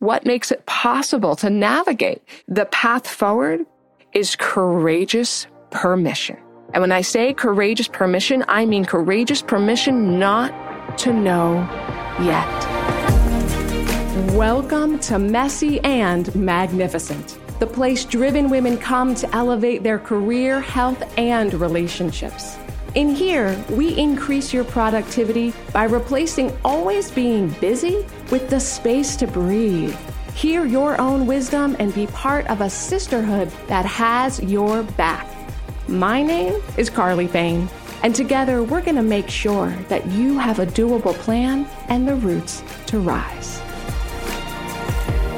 what makes it possible to navigate. The path forward is courageous permission. And when I say courageous permission, I mean courageous permission not to know yet. Welcome to Messy and Magnificent, the place driven women come to elevate their career, health, and relationships. In here, we increase your productivity by replacing always being busy with the space to breathe. Hear your own wisdom and be part of a sisterhood that has your back. My name is Carly Fain, and together we're going to make sure that you have a doable plan and the roots to rise.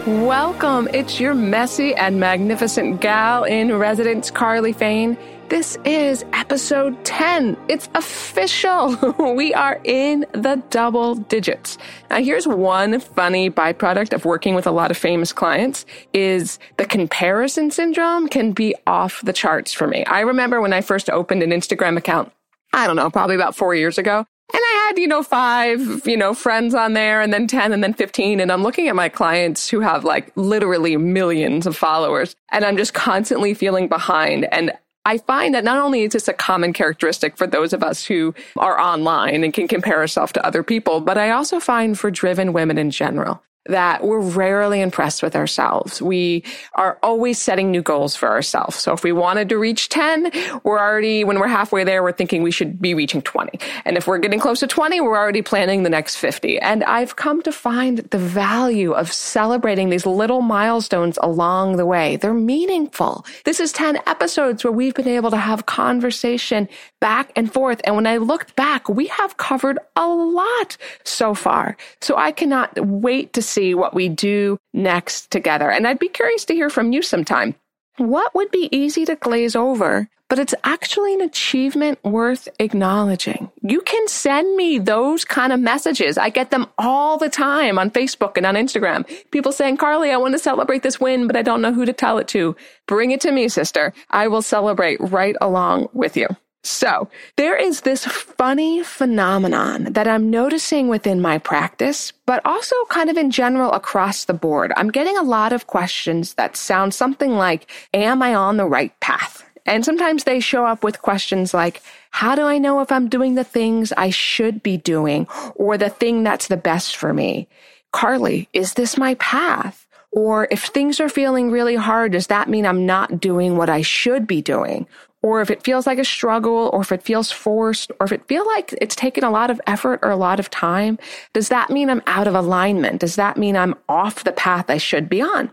Welcome. It's your messy and magnificent gal in residence, Carly Fain. This is episode 10. It's official. we are in the double digits. Now here's one funny byproduct of working with a lot of famous clients is the comparison syndrome can be off the charts for me. I remember when I first opened an Instagram account, I don't know, probably about four years ago. And I had, you know, five, you know, friends on there and then 10 and then 15. And I'm looking at my clients who have like literally millions of followers and I'm just constantly feeling behind. And I find that not only is this a common characteristic for those of us who are online and can compare ourselves to other people, but I also find for driven women in general that we're rarely impressed with ourselves. We are always setting new goals for ourselves. So if we wanted to reach 10, we're already, when we're halfway there, we're thinking we should be reaching 20. And if we're getting close to 20, we're already planning the next 50. And I've come to find the value of celebrating these little milestones along the way. They're meaningful. This is 10 episodes where we've been able to have conversation back and forth. And when I looked back, we have covered a lot so far. So I cannot wait to see what we do next together. And I'd be curious to hear from you sometime. What would be easy to glaze over, but it's actually an achievement worth acknowledging? You can send me those kind of messages. I get them all the time on Facebook and on Instagram. People saying, Carly, I want to celebrate this win, but I don't know who to tell it to. Bring it to me, sister. I will celebrate right along with you. So there is this funny phenomenon that I'm noticing within my practice, but also kind of in general across the board. I'm getting a lot of questions that sound something like, am I on the right path? And sometimes they show up with questions like, how do I know if I'm doing the things I should be doing or the thing that's the best for me? Carly, is this my path? Or if things are feeling really hard, does that mean I'm not doing what I should be doing? Or if it feels like a struggle or if it feels forced or if it feels like it's taken a lot of effort or a lot of time, does that mean I'm out of alignment? Does that mean I'm off the path I should be on?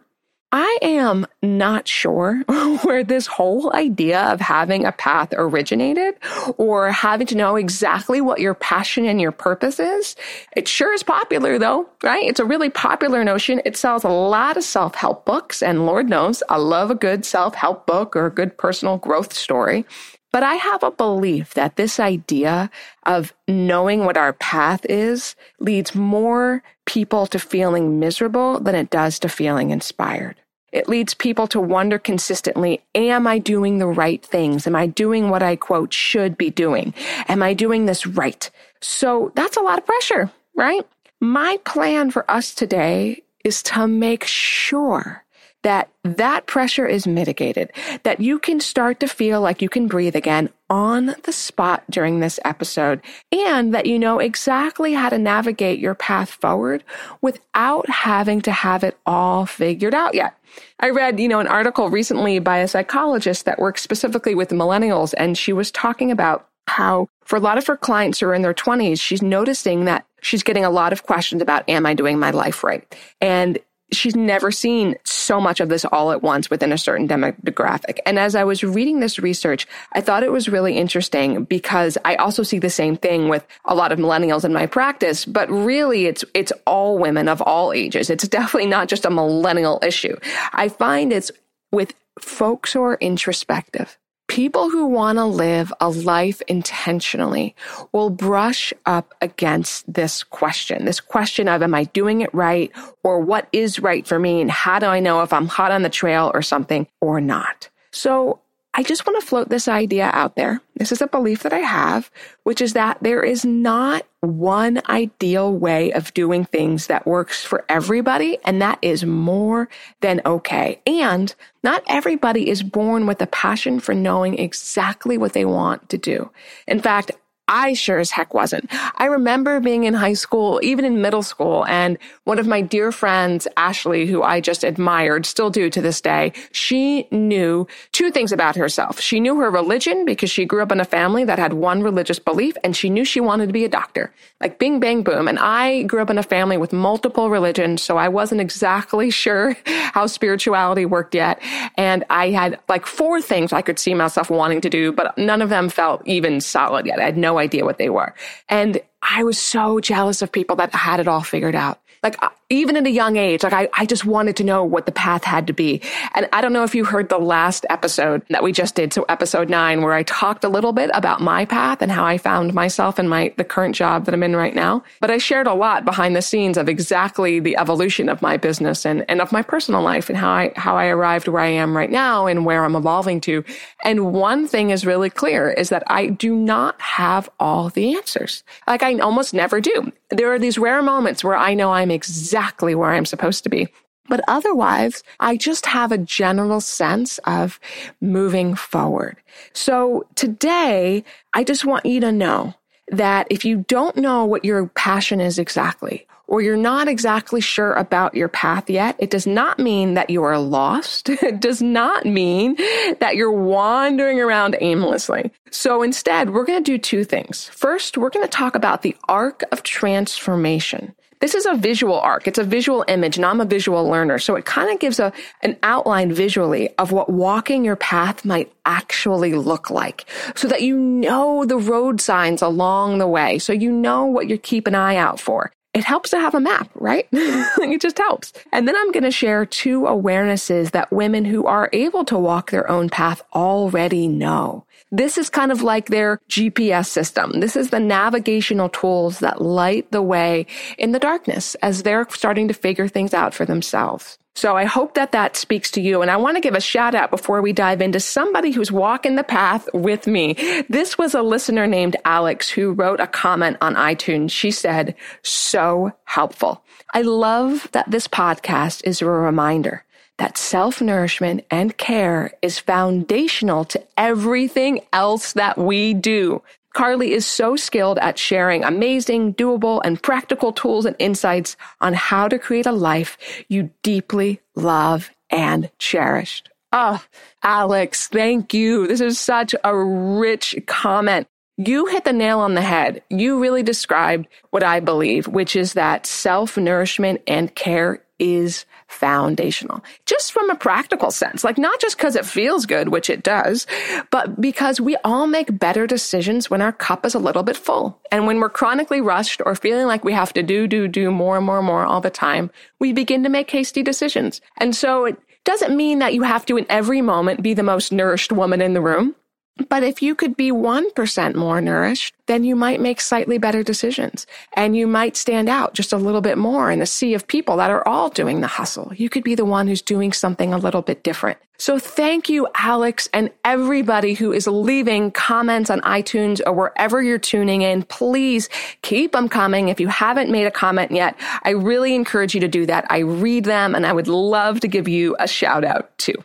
I am not sure where this whole idea of having a path originated or having to know exactly what your passion and your purpose is. It sure is popular though, right? It's a really popular notion. It sells a lot of self-help books and Lord knows I love a good self-help book or a good personal growth story. But I have a belief that this idea of knowing what our path is leads more people to feeling miserable than it does to feeling inspired. It leads people to wonder consistently, am I doing the right things? Am I doing what I quote should be doing? Am I doing this right? So that's a lot of pressure, right? My plan for us today is to make sure that that pressure is mitigated, that you can start to feel like you can breathe again on the spot during this episode, and that you know exactly how to navigate your path forward without having to have it all figured out yet. I read, you know, an article recently by a psychologist that works specifically with millennials, and she was talking about how for a lot of her clients who are in their 20s, she's noticing that she's getting a lot of questions about, am I doing my life right? And she's never seen so much of this all at once within a certain demographic. And as I was reading this research, I thought it was really interesting because I also see the same thing with a lot of millennials in my practice, but really it's, it's all women of all ages. It's definitely not just a millennial issue. I find it's with folks who are introspective People who want to live a life intentionally will brush up against this question, this question of, am I doing it right? Or what is right for me? And how do I know if I'm hot on the trail or something or not? So I just want to float this idea out there. This is a belief that I have, which is that there is not one ideal way of doing things that works for everybody, and that is more than okay. And not everybody is born with a passion for knowing exactly what they want to do. In fact, I sure as heck wasn't. I remember being in high school, even in middle school, and one of my dear friends, Ashley, who I just admired, still do to this day, she knew two things about herself. She knew her religion because she grew up in a family that had one religious belief, and she knew she wanted to be a doctor. Like bing, bang, boom. And I grew up in a family with multiple religions, so I wasn't exactly sure how spirituality worked yet. And I had like four things I could see myself wanting to do, but none of them felt even solid yet. I had no idea what they were. And I was so jealous of people that had it all figured out. Like uh, even at a young age, like I, I just wanted to know what the path had to be. And I don't know if you heard the last episode that we just did. So episode nine, where I talked a little bit about my path and how I found myself and my, the current job that I'm in right now. But I shared a lot behind the scenes of exactly the evolution of my business and, and of my personal life and how I, how I arrived where I am right now and where I'm evolving to. And one thing is really clear is that I do not have all the answers. Like I almost never do. There are these rare moments where I know I'm exactly where I'm supposed to be. But otherwise, I just have a general sense of moving forward. So today, I just want you to know that if you don't know what your passion is exactly, or you're not exactly sure about your path yet, it does not mean that you are lost. It does not mean that you're wandering around aimlessly. So instead, we're going to do two things. First, we're going to talk about the arc of transformation. This is a visual arc. It's a visual image and I'm a visual learner. So it kind of gives a, an outline visually of what walking your path might actually look like so that you know the road signs along the way. So you know what you keep an eye out for it helps to have a map, right? it just helps. And then I'm going to share two awarenesses that women who are able to walk their own path already know. This is kind of like their GPS system. This is the navigational tools that light the way in the darkness as they're starting to figure things out for themselves. So I hope that that speaks to you. And I want to give a shout out before we dive into somebody who's walking the path with me. This was a listener named Alex who wrote a comment on iTunes. She said, so helpful. I love that this podcast is a reminder that self nourishment and care is foundational to everything else that we do. Carly is so skilled at sharing amazing, doable, and practical tools and insights on how to create a life you deeply love and cherish. Oh, Alex, thank you. This is such a rich comment. You hit the nail on the head. You really described what I believe, which is that self nourishment and care is foundational. Just from a practical sense, like not just because it feels good, which it does, but because we all make better decisions when our cup is a little bit full. And when we're chronically rushed or feeling like we have to do, do, do more and more and more all the time, we begin to make hasty decisions. And so it doesn't mean that you have to in every moment be the most nourished woman in the room. But if you could be 1% more nourished, then you might make slightly better decisions and you might stand out just a little bit more in the sea of people that are all doing the hustle. You could be the one who's doing something a little bit different. So thank you, Alex, and everybody who is leaving comments on iTunes or wherever you're tuning in. Please keep them coming. If you haven't made a comment yet, I really encourage you to do that. I read them and I would love to give you a shout out too.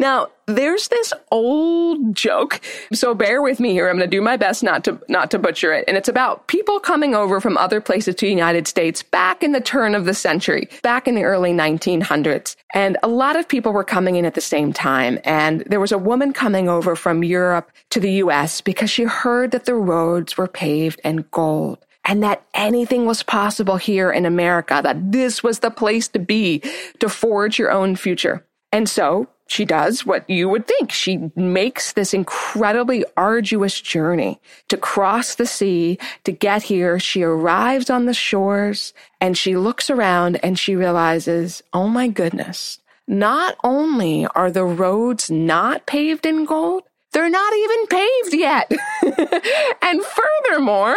Now, there's this old joke. So bear with me here. I'm going to do my best not to not to butcher it. And it's about people coming over from other places to the United States back in the turn of the century, back in the early 1900s. And a lot of people were coming in at the same time. And there was a woman coming over from Europe to the US because she heard that the roads were paved in gold and that anything was possible here in America, that this was the place to be to forge your own future. And so she does what you would think. She makes this incredibly arduous journey to cross the sea to get here. She arrives on the shores and she looks around and she realizes, oh my goodness, not only are the roads not paved in gold, they're not even paved yet. and furthermore,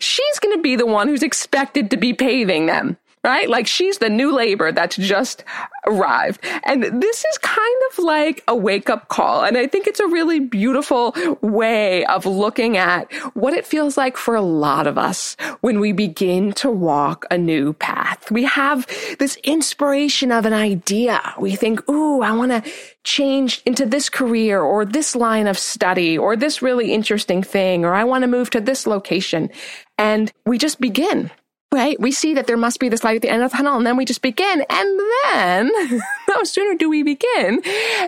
she's going to be the one who's expected to be paving them. Right? Like she's the new labor that's just arrived. And this is kind of like a wake up call. And I think it's a really beautiful way of looking at what it feels like for a lot of us when we begin to walk a new path. We have this inspiration of an idea. We think, ooh, I want to change into this career or this line of study or this really interesting thing, or I want to move to this location. And we just begin right? We see that there must be this light at the end of the tunnel, and then we just begin. And then, no sooner do we begin,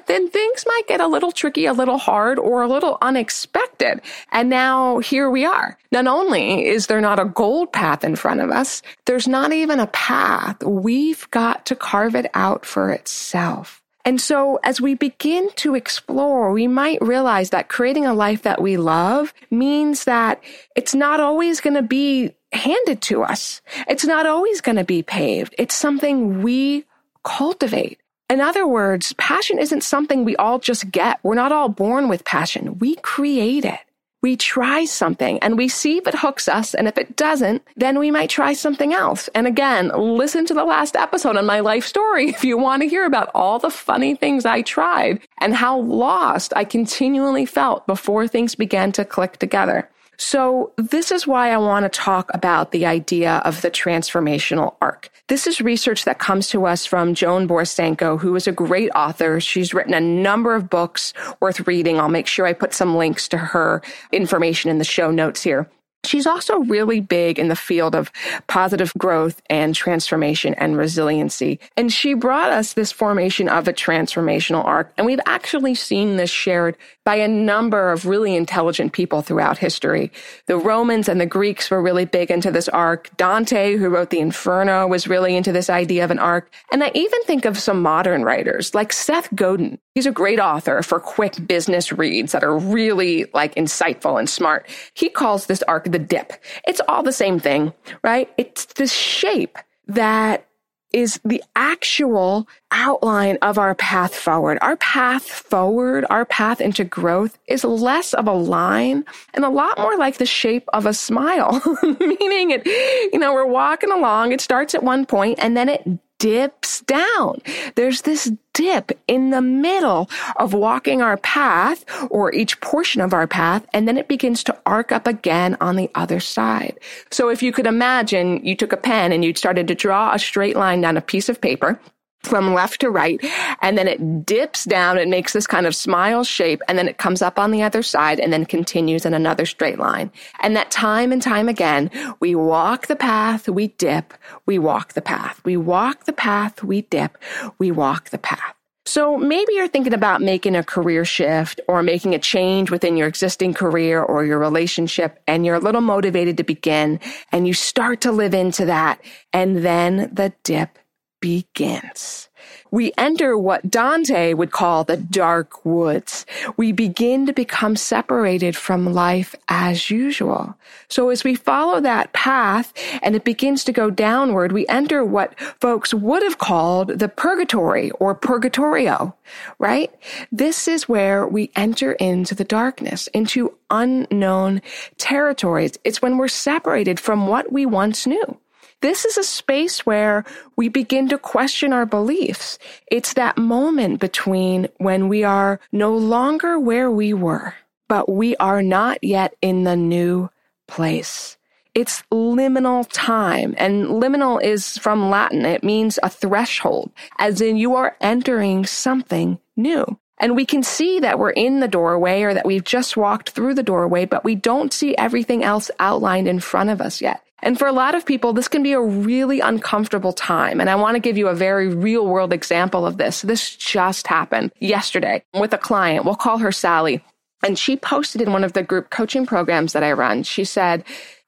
then things might get a little tricky, a little hard, or a little unexpected. And now here we are. Not only is there not a gold path in front of us, there's not even a path. We've got to carve it out for itself. And so as we begin to explore, we might realize that creating a life that we love means that it's not always going to be handed to us. It's not always going to be paved. It's something we cultivate. In other words, passion isn't something we all just get. We're not all born with passion. We create it. We try something and we see if it hooks us. And if it doesn't, then we might try something else. And again, listen to the last episode on my life story if you want to hear about all the funny things I tried and how lost I continually felt before things began to click together. So this is why I want to talk about the idea of the transformational arc. This is research that comes to us from Joan Borysenko, who is a great author. She's written a number of books worth reading. I'll make sure I put some links to her information in the show notes here. She's also really big in the field of positive growth and transformation and resiliency. And she brought us this formation of a transformational arc. And we've actually seen this shared by a number of really intelligent people throughout history. The Romans and the Greeks were really big into this arc. Dante, who wrote the Inferno, was really into this idea of an arc. And I even think of some modern writers like Seth Godin. He's a great author for quick business reads that are really like insightful and smart. He calls this arc the dip. It's all the same thing, right? It's the shape that is the actual outline of our path forward. Our path forward, our path into growth is less of a line and a lot more like the shape of a smile, meaning it, you know, we're walking along. It starts at one point and then it dips down. There's this dip in the middle of walking our path or each portion of our path, and then it begins to arc up again on the other side. So if you could imagine you took a pen and you started to draw a straight line down a piece of paper, from left to right. And then it dips down. It makes this kind of smile shape. And then it comes up on the other side and then continues in another straight line. And that time and time again, we walk the path, we dip, we walk the path. We walk the path, we dip, we walk the path. So maybe you're thinking about making a career shift or making a change within your existing career or your relationship and you're a little motivated to begin and you start to live into that and then the dip begins. We enter what Dante would call the dark woods. We begin to become separated from life as usual. So as we follow that path and it begins to go downward, we enter what folks would have called the purgatory or purgatorio, right? This is where we enter into the darkness, into unknown territories. It's when we're separated from what we once knew. This is a space where we begin to question our beliefs. It's that moment between when we are no longer where we were, but we are not yet in the new place. It's liminal time and liminal is from Latin. It means a threshold, as in you are entering something new. And we can see that we're in the doorway or that we've just walked through the doorway, but we don't see everything else outlined in front of us yet. And for a lot of people, this can be a really uncomfortable time. And I want to give you a very real world example of this. This just happened yesterday with a client. We'll call her Sally. And she posted in one of the group coaching programs that I run, she said,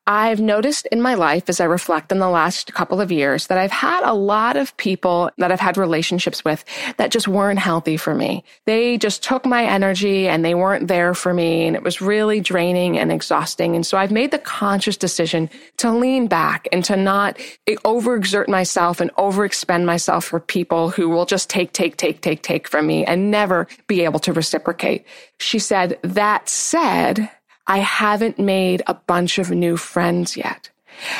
I've noticed in my life as I reflect on the last couple of years that I've had a lot of people that I've had relationships with that just weren't healthy for me. They just took my energy and they weren't there for me. And it was really draining and exhausting. And so I've made the conscious decision to lean back and to not overexert myself and overexpend myself for people who will just take, take, take, take, take from me and never be able to reciprocate. She said, that said, I haven't made a bunch of new friends yet.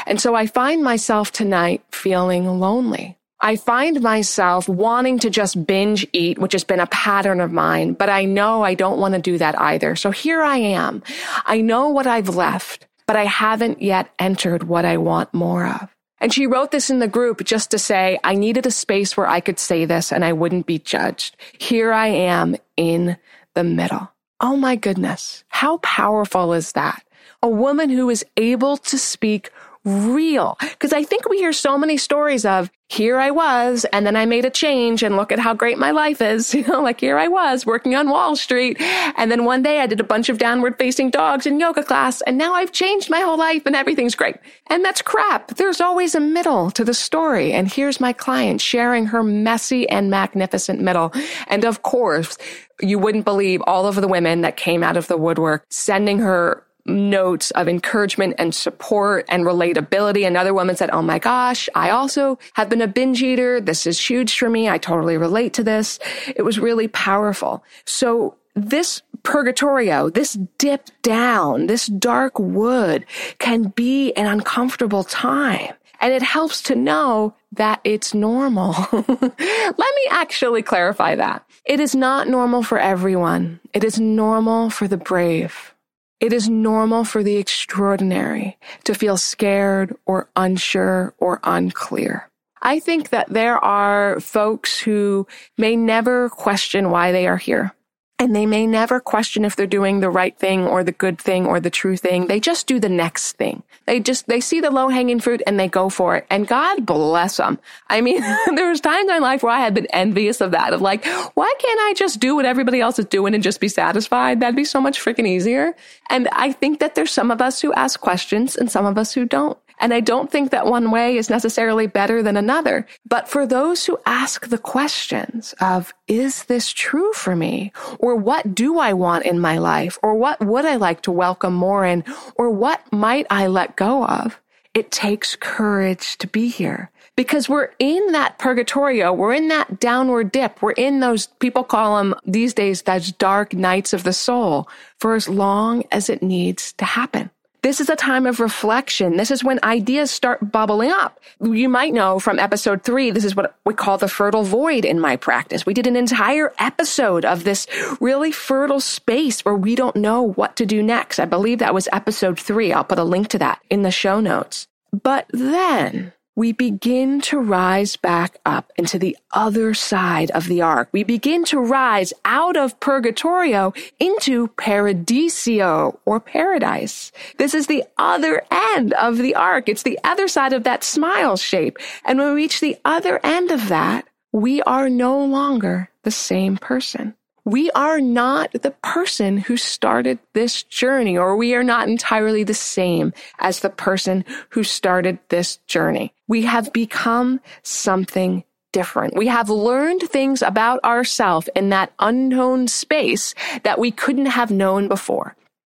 And so I find myself tonight feeling lonely. I find myself wanting to just binge eat, which has been a pattern of mine, but I know I don't want to do that either. So here I am. I know what I've left, but I haven't yet entered what I want more of. And she wrote this in the group just to say, I needed a space where I could say this and I wouldn't be judged. Here I am in the middle. Oh my goodness. How powerful is that? A woman who is able to speak real. Because I think we hear so many stories of here I was, and then I made a change, and look at how great my life is. You know, like here I was working on Wall Street, and then one day I did a bunch of downward facing dogs in yoga class, and now I've changed my whole life, and everything's great. And that's crap. There's always a middle to the story. And here's my client sharing her messy and magnificent middle. And of course, you wouldn't believe all of the women that came out of the woodwork sending her notes of encouragement and support and relatability. Another woman said, Oh my gosh, I also have been a binge eater. This is huge for me. I totally relate to this. It was really powerful. So this purgatorio, this dip down, this dark wood can be an uncomfortable time. And it helps to know that it's normal. Let me actually clarify that. It is not normal for everyone. It is normal for the brave. It is normal for the extraordinary to feel scared or unsure or unclear. I think that there are folks who may never question why they are here. And they may never question if they're doing the right thing or the good thing or the true thing. They just do the next thing. They just, they see the low hanging fruit and they go for it. And God bless them. I mean, there was times in my life where I had been envious of that, of like, why can't I just do what everybody else is doing and just be satisfied? That'd be so much freaking easier. And I think that there's some of us who ask questions and some of us who don't. And I don't think that one way is necessarily better than another. But for those who ask the questions of, is this true for me? Or what do I want in my life? Or what would I like to welcome more in? Or what might I let go of? It takes courage to be here because we're in that purgatorio. We're in that downward dip. We're in those, people call them these days, those dark nights of the soul for as long as it needs to happen. This is a time of reflection. This is when ideas start bubbling up. You might know from episode three, this is what we call the fertile void in my practice. We did an entire episode of this really fertile space where we don't know what to do next. I believe that was episode three. I'll put a link to that in the show notes. But then we begin to rise back up into the other side of the arc. We begin to rise out of purgatorio into paradiso or paradise. This is the other end of the arc. It's the other side of that smile shape. And when we reach the other end of that, we are no longer the same person we are not the person who started this journey, or we are not entirely the same as the person who started this journey. We have become something different. We have learned things about ourselves in that unknown space that we couldn't have known before.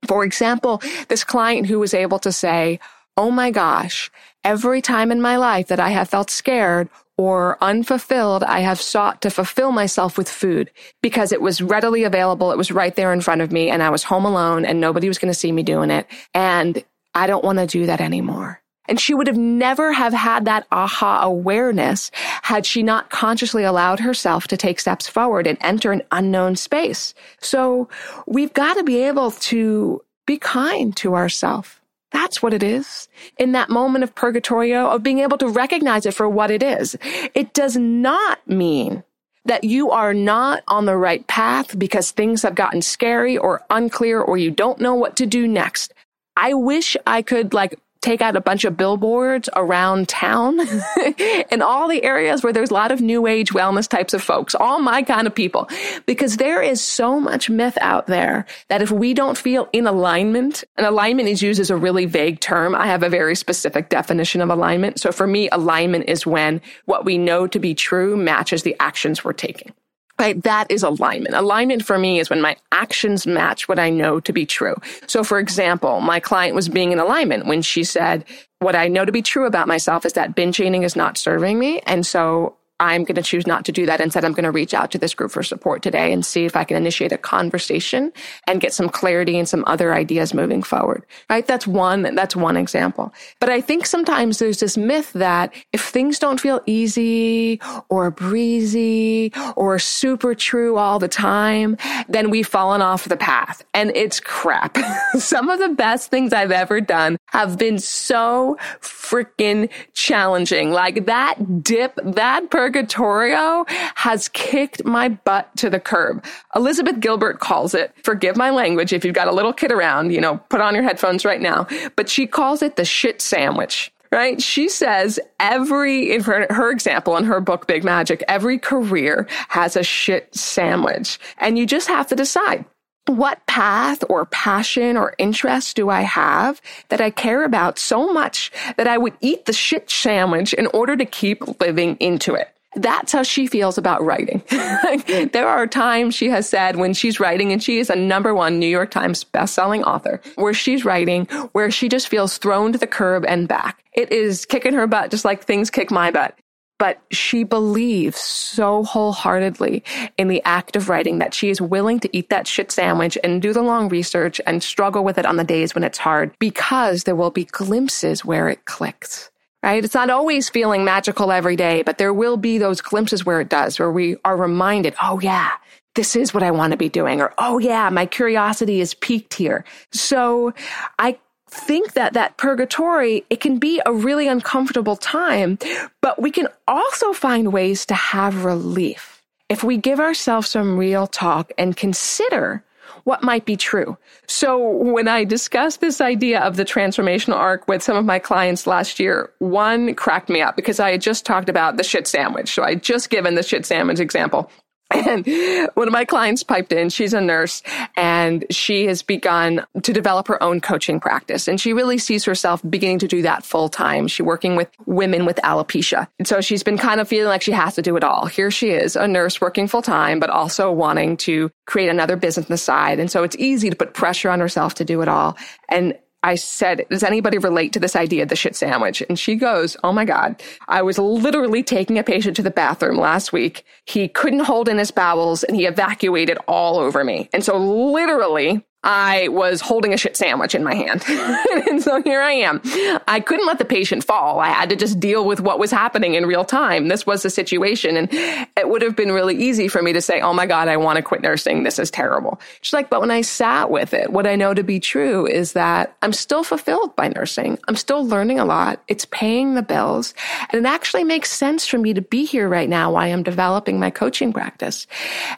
For example, this client who was able to say, Oh my gosh, every time in my life that I have felt scared or unfulfilled, I have sought to fulfill myself with food because it was readily available. It was right there in front of me and I was home alone and nobody was going to see me doing it. And I don't want to do that anymore. And she would have never have had that aha awareness had she not consciously allowed herself to take steps forward and enter an unknown space. So we've got to be able to be kind to ourselves that's what it is. In that moment of purgatorio, of being able to recognize it for what it is. It does not mean that you are not on the right path because things have gotten scary or unclear or you don't know what to do next. I wish I could like take out a bunch of billboards around town in all the areas where there's a lot of new age wellness types of folks, all my kind of people, because there is so much myth out there that if we don't feel in alignment, and alignment is used as a really vague term. I have a very specific definition of alignment. So for me, alignment is when what we know to be true matches the actions we're taking. Right? That is alignment. Alignment for me is when my actions match what I know to be true. So for example, my client was being in alignment when she said, what I know to be true about myself is that binge eating is not serving me. And so I'm going to choose not to do that. Instead, I'm going to reach out to this group for support today and see if I can initiate a conversation and get some clarity and some other ideas moving forward. Right? That's one, that's one example. But I think sometimes there's this myth that if things don't feel easy or breezy or super true all the time, then we've fallen off the path. And it's crap. some of the best things I've ever done have been so freaking challenging. Like that dip, that purgatorio has kicked my butt to the curb. Elizabeth Gilbert calls it, forgive my language if you've got a little kid around, you know, put on your headphones right now, but she calls it the shit sandwich right? She says every, in her, her, example in her book, Big Magic, every career has a shit sandwich. And you just have to decide what path or passion or interest do I have that I care about so much that I would eat the shit sandwich in order to keep living into it? That's how she feels about writing. there are times she has said when she's writing, and she is a number one New York Times bestselling author, where she's writing, where she just feels thrown to the curb and back. It is kicking her butt, just like things kick my butt but she believes so wholeheartedly in the act of writing that she is willing to eat that shit sandwich and do the long research and struggle with it on the days when it's hard because there will be glimpses where it clicks. Right? It's not always feeling magical every day, but there will be those glimpses where it does, where we are reminded, oh yeah, this is what I want to be doing, or oh yeah, my curiosity is piqued here. So I think that that purgatory, it can be a really uncomfortable time, but we can also find ways to have relief if we give ourselves some real talk and consider what might be true. So when I discussed this idea of the transformational arc with some of my clients last year, one cracked me up because I had just talked about the shit sandwich. So I just given the shit sandwich example. And one of my clients piped in. She's a nurse and she has begun to develop her own coaching practice. And she really sees herself beginning to do that full time. She's working with women with alopecia. And so she's been kind of feeling like she has to do it all. Here she is, a nurse working full time, but also wanting to create another business on the side. And so it's easy to put pressure on herself to do it all. And I said, does anybody relate to this idea of the shit sandwich? And she goes, Oh my God. I was literally taking a patient to the bathroom last week. He couldn't hold in his bowels and he evacuated all over me. And so literally I was holding a shit sandwich in my hand. and so here I am. I couldn't let the patient fall. I had to just deal with what was happening in real time. This was the situation. And it would have been really easy for me to say, Oh my God, I want to quit nursing. This is terrible. She's like, but when I sat with it, what I know to be true is that I'm still fulfilled by nursing. I'm still learning a lot. It's paying the bills. And it actually makes sense for me to be here right now while I'm developing my coaching practice.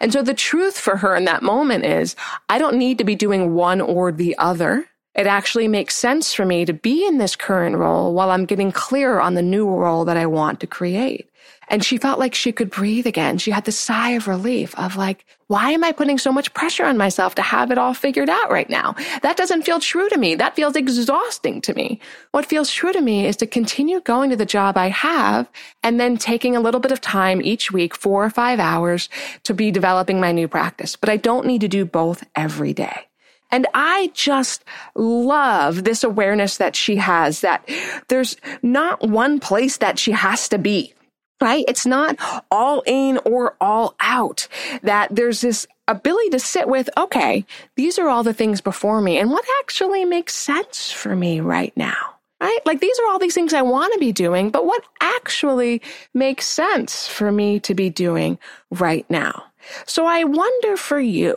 And so the truth for her in that moment is I don't need to be doing doing one or the other. It actually makes sense for me to be in this current role while I'm getting clearer on the new role that I want to create. And she felt like she could breathe again. She had the sigh of relief of like, why am I putting so much pressure on myself to have it all figured out right now? That doesn't feel true to me. That feels exhausting to me. What feels true to me is to continue going to the job I have and then taking a little bit of time each week, four or five hours to be developing my new practice. But I don't need to do both every day. And I just love this awareness that she has that there's not one place that she has to be. Right? It's not all in or all out. That there's this ability to sit with, okay, these are all the things before me and what actually makes sense for me right now right? Like these are all these things I want to be doing, but what actually makes sense for me to be doing right now? So I wonder for you,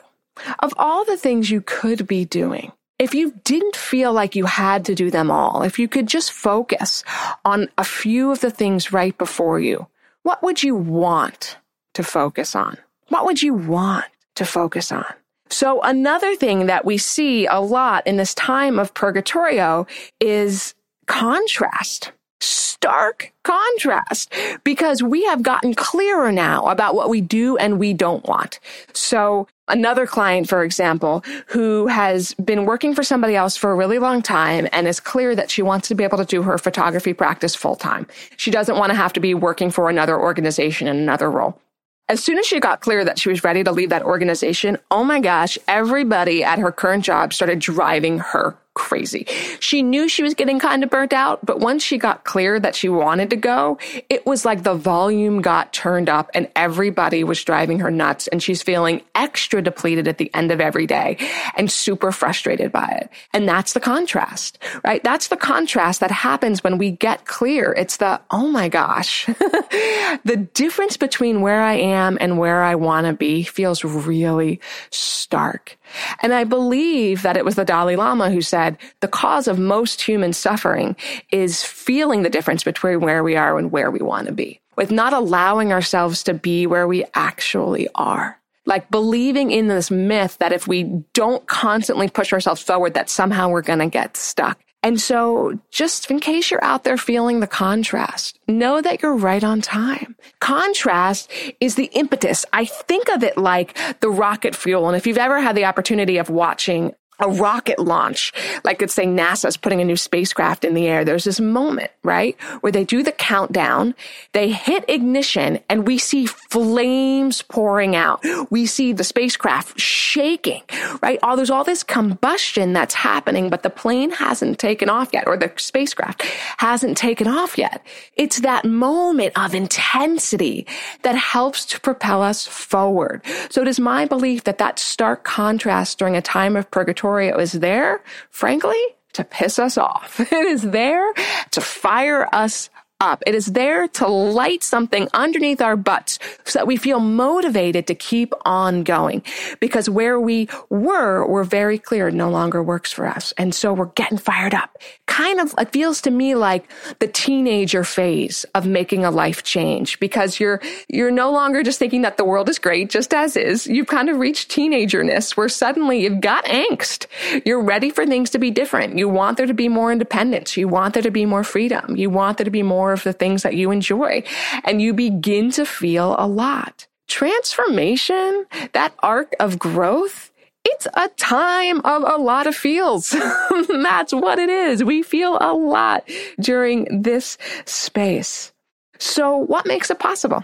of all the things you could be doing, if you didn't feel like you had to do them all, if you could just focus on a few of the things right before you, what would you want to focus on? What would you want to focus on? So another thing that we see a lot in this time of purgatorio is contrast stark contrast because we have gotten clearer now about what we do and we don't want. So another client, for example, who has been working for somebody else for a really long time and is clear that she wants to be able to do her photography practice full time. She doesn't want to have to be working for another organization in another role. As soon as she got clear that she was ready to leave that organization, oh my gosh, everybody at her current job started driving her crazy. She knew she was getting kind of burnt out, but once she got clear that she wanted to go, it was like the volume got turned up and everybody was driving her nuts and she's feeling extra depleted at the end of every day and super frustrated by it. And that's the contrast, right? That's the contrast that happens when we get clear. It's the, oh my gosh, the difference between where I am and where I want to be feels really stark. And I believe that it was the Dalai Lama who said the cause of most human suffering is feeling the difference between where we are and where we want to be, with not allowing ourselves to be where we actually are. Like believing in this myth that if we don't constantly push ourselves forward, that somehow we're going to get stuck. And so just in case you're out there feeling the contrast, know that you're right on time. Contrast is the impetus. I think of it like the rocket fuel. And if you've ever had the opportunity of watching a rocket launch, like let's say NASA's putting a new spacecraft in the air, there's this moment, right, where they do the countdown, they hit ignition, and we see flames pouring out. We see the spacecraft shaking, right? All there's all this combustion that's happening, but the plane hasn't taken off yet, or the spacecraft hasn't taken off yet. It's that moment of intensity that helps to propel us forward. So it is my belief that that stark contrast during a time of purgatory purgatorio is there, frankly, to piss us off. It is there to fire us up. It is there to light something underneath our butts so that we feel motivated to keep on going. Because where we were, we're very clear no longer works for us. And so we're getting fired up. Kind of, it feels to me like the teenager phase of making a life change because you're, you're no longer just thinking that the world is great just as is. You've kind of reached teenagerness where suddenly you've got angst. You're ready for things to be different. You want there to be more independence. You want there to be more freedom. You want there to be more more of the things that you enjoy and you begin to feel a lot. Transformation, that arc of growth, it's a time of a lot of feels. That's what it is. We feel a lot during this space. So what makes it possible?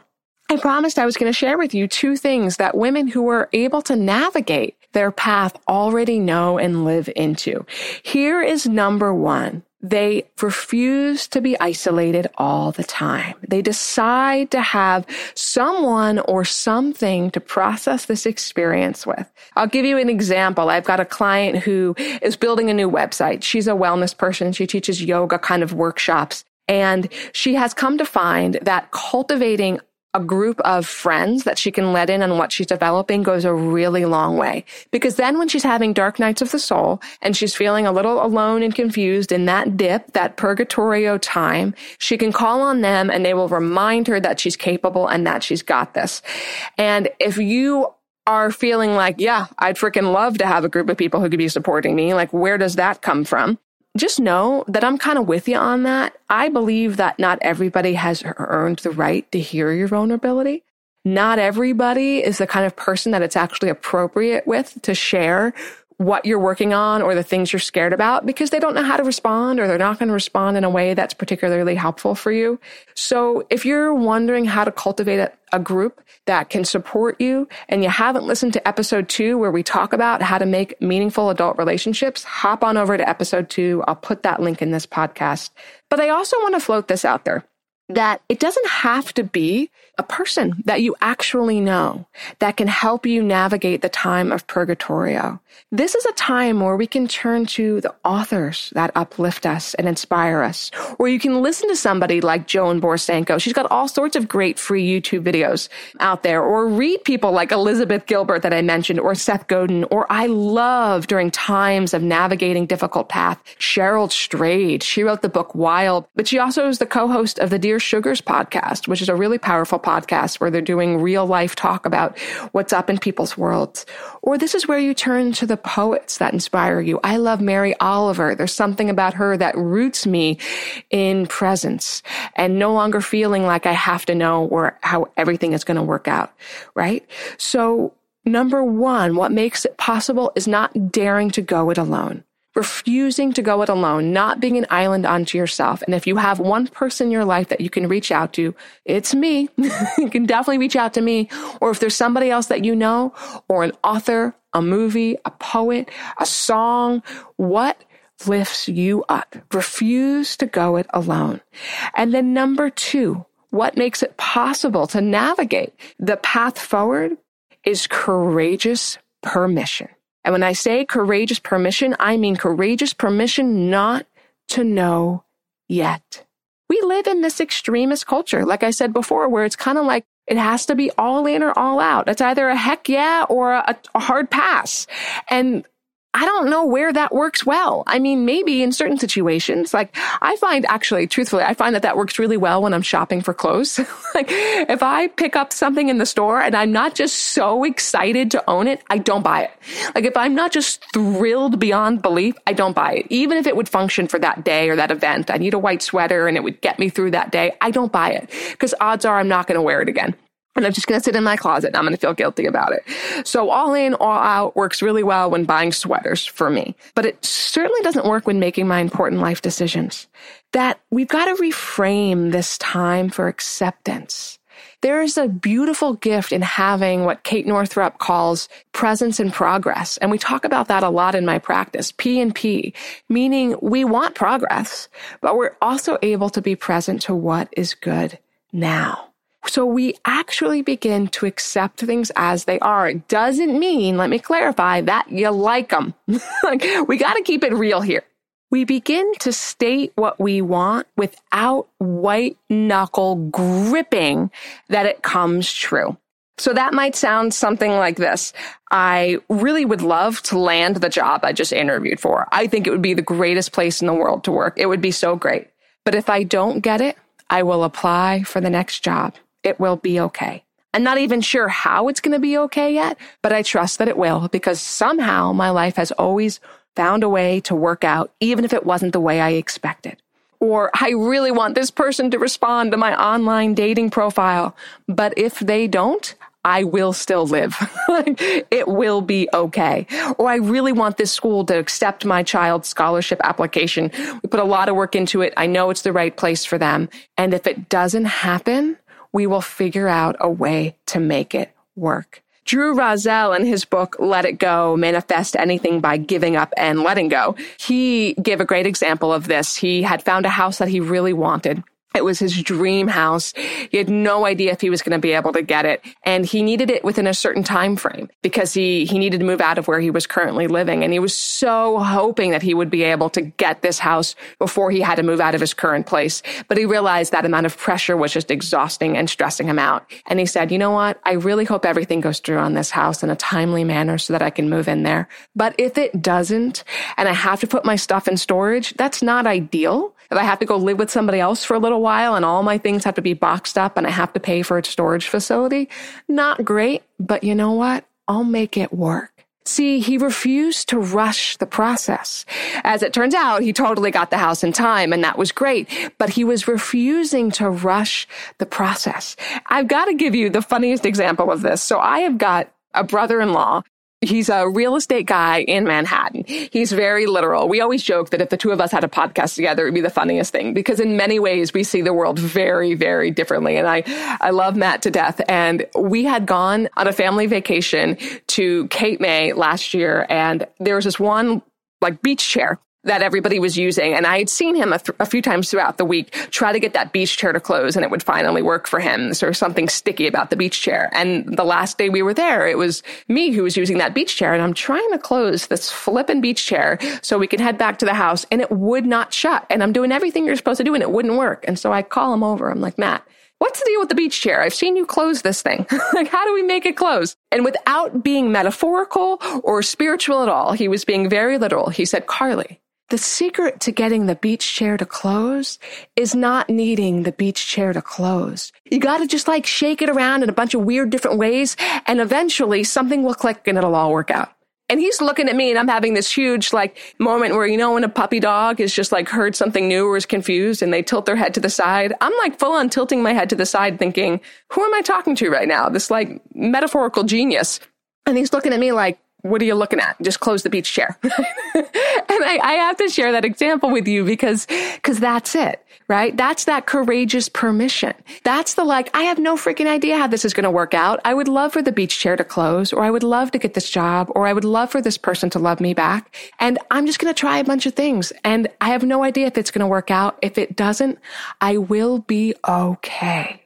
I promised I was going to share with you two things that women who are able to navigate their path already know and live into. Here is number one. They refuse to be isolated all the time. They decide to have someone or something to process this experience with. I'll give you an example. I've got a client who is building a new website. She's a wellness person. She teaches yoga kind of workshops. And she has come to find that cultivating a group of friends that she can let in on what she's developing goes a really long way. Because then when she's having dark nights of the soul and she's feeling a little alone and confused in that dip, that purgatorio time, she can call on them and they will remind her that she's capable and that she's got this. And if you are feeling like, yeah, I'd freaking love to have a group of people who could be supporting me. Like, where does that come from? Just know that I'm kind of with you on that. I believe that not everybody has earned the right to hear your vulnerability. Not everybody is the kind of person that it's actually appropriate with to share what you're working on or the things you're scared about because they don't know how to respond or they're not going to respond in a way that's particularly helpful for you. So if you're wondering how to cultivate a, a, group that can support you and you haven't listened to episode two where we talk about how to make meaningful adult relationships, hop on over to episode two. I'll put that link in this podcast. But I also want to float this out there that it doesn't have to be a person that you actually know that can help you navigate the time of purgatorio. This is a time where we can turn to the authors that uplift us and inspire us, or you can listen to somebody like Joan Borysenko. She's got all sorts of great free YouTube videos out there, or read people like Elizabeth Gilbert that I mentioned, or Seth Godin, or I love during times of navigating difficult path, Cheryl Strayed. She wrote the book Wild, but she also is the co-host of the Dear Sugars podcast, which is a really powerful podcast where they're doing real life talk about what's up in people's worlds. Or this is where you turn to the poets that inspire you. I love Mary Oliver. There's something about her that roots me in presence and no longer feeling like I have to know where, how everything is going to work out. Right. So number one, what makes it possible is not daring to go it alone refusing to go it alone, not being an island unto yourself. And if you have one person in your life that you can reach out to, it's me. you can definitely reach out to me. Or if there's somebody else that you know, or an author, a movie, a poet, a song, what lifts you up. Refuse to go it alone. And then number two, what makes it possible to navigate the path forward is courageous permission. And when I say courageous permission, I mean courageous permission not to know yet. We live in this extremist culture, like I said before, where it's kind of like it has to be all in or all out. It's either a heck yeah or a, a hard pass. And I don't know where that works well. I mean, maybe in certain situations, like I find actually, truthfully, I find that that works really well when I'm shopping for clothes. like if I pick up something in the store and I'm not just so excited to own it, I don't buy it. Like if I'm not just thrilled beyond belief, I don't buy it. Even if it would function for that day or that event, I need a white sweater and it would get me through that day. I don't buy it because odds are I'm not going to wear it again and I'm just going to sit in my closet and I'm going to feel guilty about it. So all in, all out works really well when buying sweaters for me, but it certainly doesn't work when making my important life decisions. That we've got to reframe this time for acceptance. There is a beautiful gift in having what Kate Northrup calls presence and progress. And we talk about that a lot in my practice, P and P, meaning we want progress, but we're also able to be present to what is good now. So we actually begin to accept things as they are. It doesn't mean, let me clarify, that you like them. like, we got to keep it real here. We begin to state what we want without white knuckle gripping that it comes true. So that might sound something like this. I really would love to land the job I just interviewed for. I think it would be the greatest place in the world to work. It would be so great. But if I don't get it, I will apply for the next job it will be okay. I'm not even sure how it's going to be okay yet, but I trust that it will because somehow my life has always found a way to work out, even if it wasn't the way I expected. Or I really want this person to respond to my online dating profile, but if they don't, I will still live. it will be okay. Or I really want this school to accept my child's scholarship application. We put a lot of work into it. I know it's the right place for them. And if it doesn't happen, we will figure out a way to make it work. Drew Rozell in his book, Let It Go, Manifest Anything by Giving Up and Letting Go, he gave a great example of this. He had found a house that he really wanted. It was his dream house. He had no idea if he was going to be able to get it. And he needed it within a certain time frame because he, he needed to move out of where he was currently living. And he was so hoping that he would be able to get this house before he had to move out of his current place. But he realized that amount of pressure was just exhausting and stressing him out. And he said, you know what? I really hope everything goes through on this house in a timely manner so that I can move in there. But if it doesn't and I have to put my stuff in storage, that's not ideal I have to go live with somebody else for a little while and all my things have to be boxed up and I have to pay for a storage facility, not great, but you know what? I'll make it work. See, he refused to rush the process. As it turns out, he totally got the house in time and that was great, but he was refusing to rush the process. I've got to give you the funniest example of this. So I have got a brother-in-law He's a real estate guy in Manhattan. He's very literal. We always joke that if the two of us had a podcast together, it'd be the funniest thing because in many ways we see the world very, very differently. And I, I love Matt to death. And we had gone on a family vacation to Cape May last year and there was this one like beach chair that everybody was using. And I had seen him a, th- a, few times throughout the week try to get that beach chair to close and it would finally work for him. Was something sticky about the beach chair. And the last day we were there, it was me who was using that beach chair and I'm trying to close this flippin' beach chair so we can head back to the house and it would not shut. And I'm doing everything you're supposed to do and it wouldn't work. And so I call him over. I'm like, Matt, What's the deal with the beach chair? I've seen you close this thing. like, how do we make it close? And without being metaphorical or spiritual at all, he was being very literal. He said, Carly, the secret to getting the beach chair to close is not needing the beach chair to close. You gotta just like shake it around in a bunch of weird different ways and eventually something will click and it'll all work out. And he's looking at me and I'm having this huge like moment where, you know, when a puppy dog is just like heard something new or is confused and they tilt their head to the side. I'm like full on tilting my head to the side thinking, who am I talking to right now? This like metaphorical genius. And he's looking at me like, what are you looking at? Just close the beach chair. and I, I, have to share that example with you because, because that's it, right? That's that courageous permission. That's the like, I have no freaking idea how this is going to work out. I would love for the beach chair to close, or I would love to get this job, or I would love for this person to love me back. And I'm just going to try a bunch of things. And I have no idea if it's going to work out. If it doesn't, I will be okay.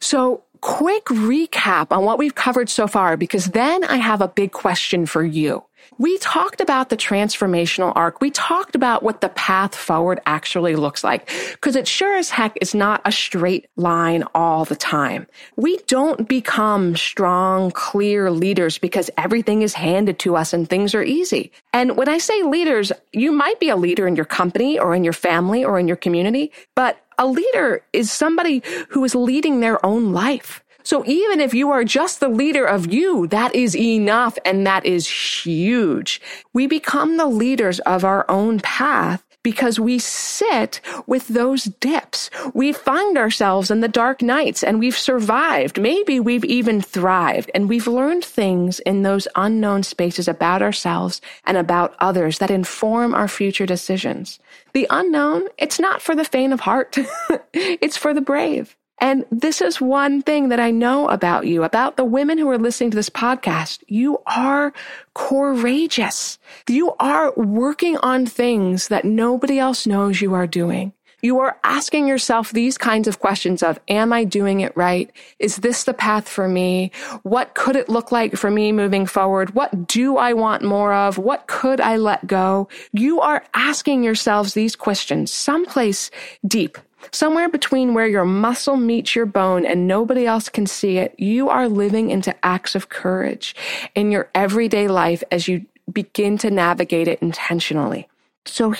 So quick recap on what we've covered so far, because then I have a big question for you. We talked about the transformational arc. We talked about what the path forward actually looks like, because it sure as heck is not a straight line all the time. We don't become strong, clear leaders because everything is handed to us and things are easy. And when I say leaders, you might be a leader in your company or in your family or in your community, but a leader is somebody who is leading their own life. So even if you are just the leader of you, that is enough and that is huge. We become the leaders of our own path because we sit with those dips. We find ourselves in the dark nights and we've survived. Maybe we've even thrived and we've learned things in those unknown spaces about ourselves and about others that inform our future decisions. The unknown, it's not for the faint of heart. it's for the brave. And this is one thing that I know about you, about the women who are listening to this podcast. You are courageous. You are working on things that nobody else knows you are doing. You are asking yourself these kinds of questions of, am I doing it right? Is this the path for me? What could it look like for me moving forward? What do I want more of? What could I let go? You are asking yourselves these questions someplace deep Somewhere between where your muscle meets your bone and nobody else can see it, you are living into acts of courage in your everyday life as you begin to navigate it intentionally. So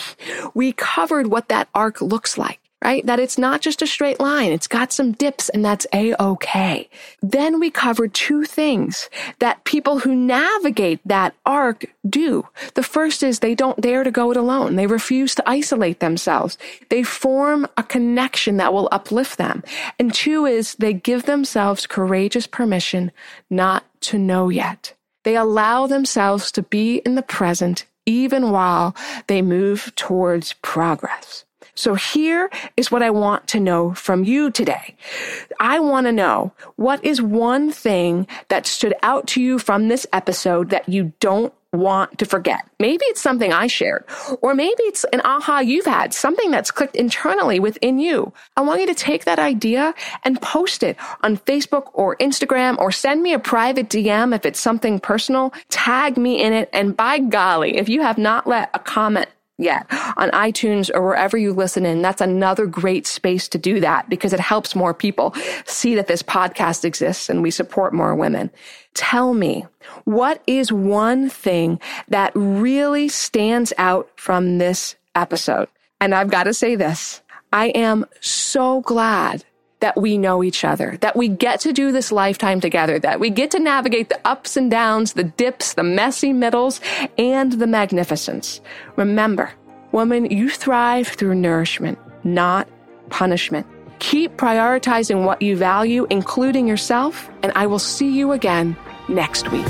we covered what that arc looks like right? That it's not just a straight line. It's got some dips and that's a-okay. Then we covered two things that people who navigate that arc do. The first is they don't dare to go it alone. They refuse to isolate themselves. They form a connection that will uplift them. And two is they give themselves courageous permission not to know yet. They allow themselves to be in the present even while they move towards progress. So here is what I want to know from you today. I want to know what is one thing that stood out to you from this episode that you don't want to forget. Maybe it's something I shared, or maybe it's an aha you've had, something that's clicked internally within you. I want you to take that idea and post it on Facebook or Instagram or send me a private DM if it's something personal. Tag me in it. And by golly, if you have not let a comment yet on iTunes or wherever you listen in. That's another great space to do that because it helps more people see that this podcast exists and we support more women. Tell me, what is one thing that really stands out from this episode? And I've got to say this. I am so glad that we know each other, that we get to do this lifetime together, that we get to navigate the ups and downs, the dips, the messy middles, and the magnificence. Remember, woman, you thrive through nourishment, not punishment. Keep prioritizing what you value, including yourself, and I will see you again next week.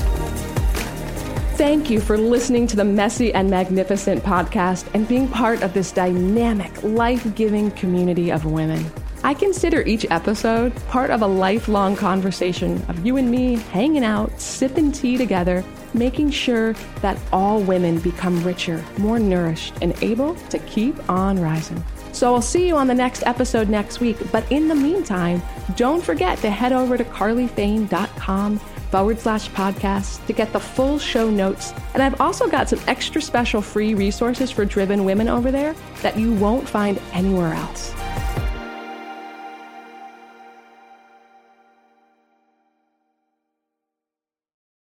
Thank you for listening to the Messy and Magnificent podcast and being part of this dynamic, life giving community of women. I consider each episode part of a lifelong conversation of you and me hanging out, sipping tea together, making sure that all women become richer, more nourished, and able to keep on rising. So I'll see you on the next episode next week. But in the meantime, don't forget to head over to carlyfane.com forward slash podcast to get the full show notes. And I've also got some extra special free resources for driven women over there that you won't find anywhere else.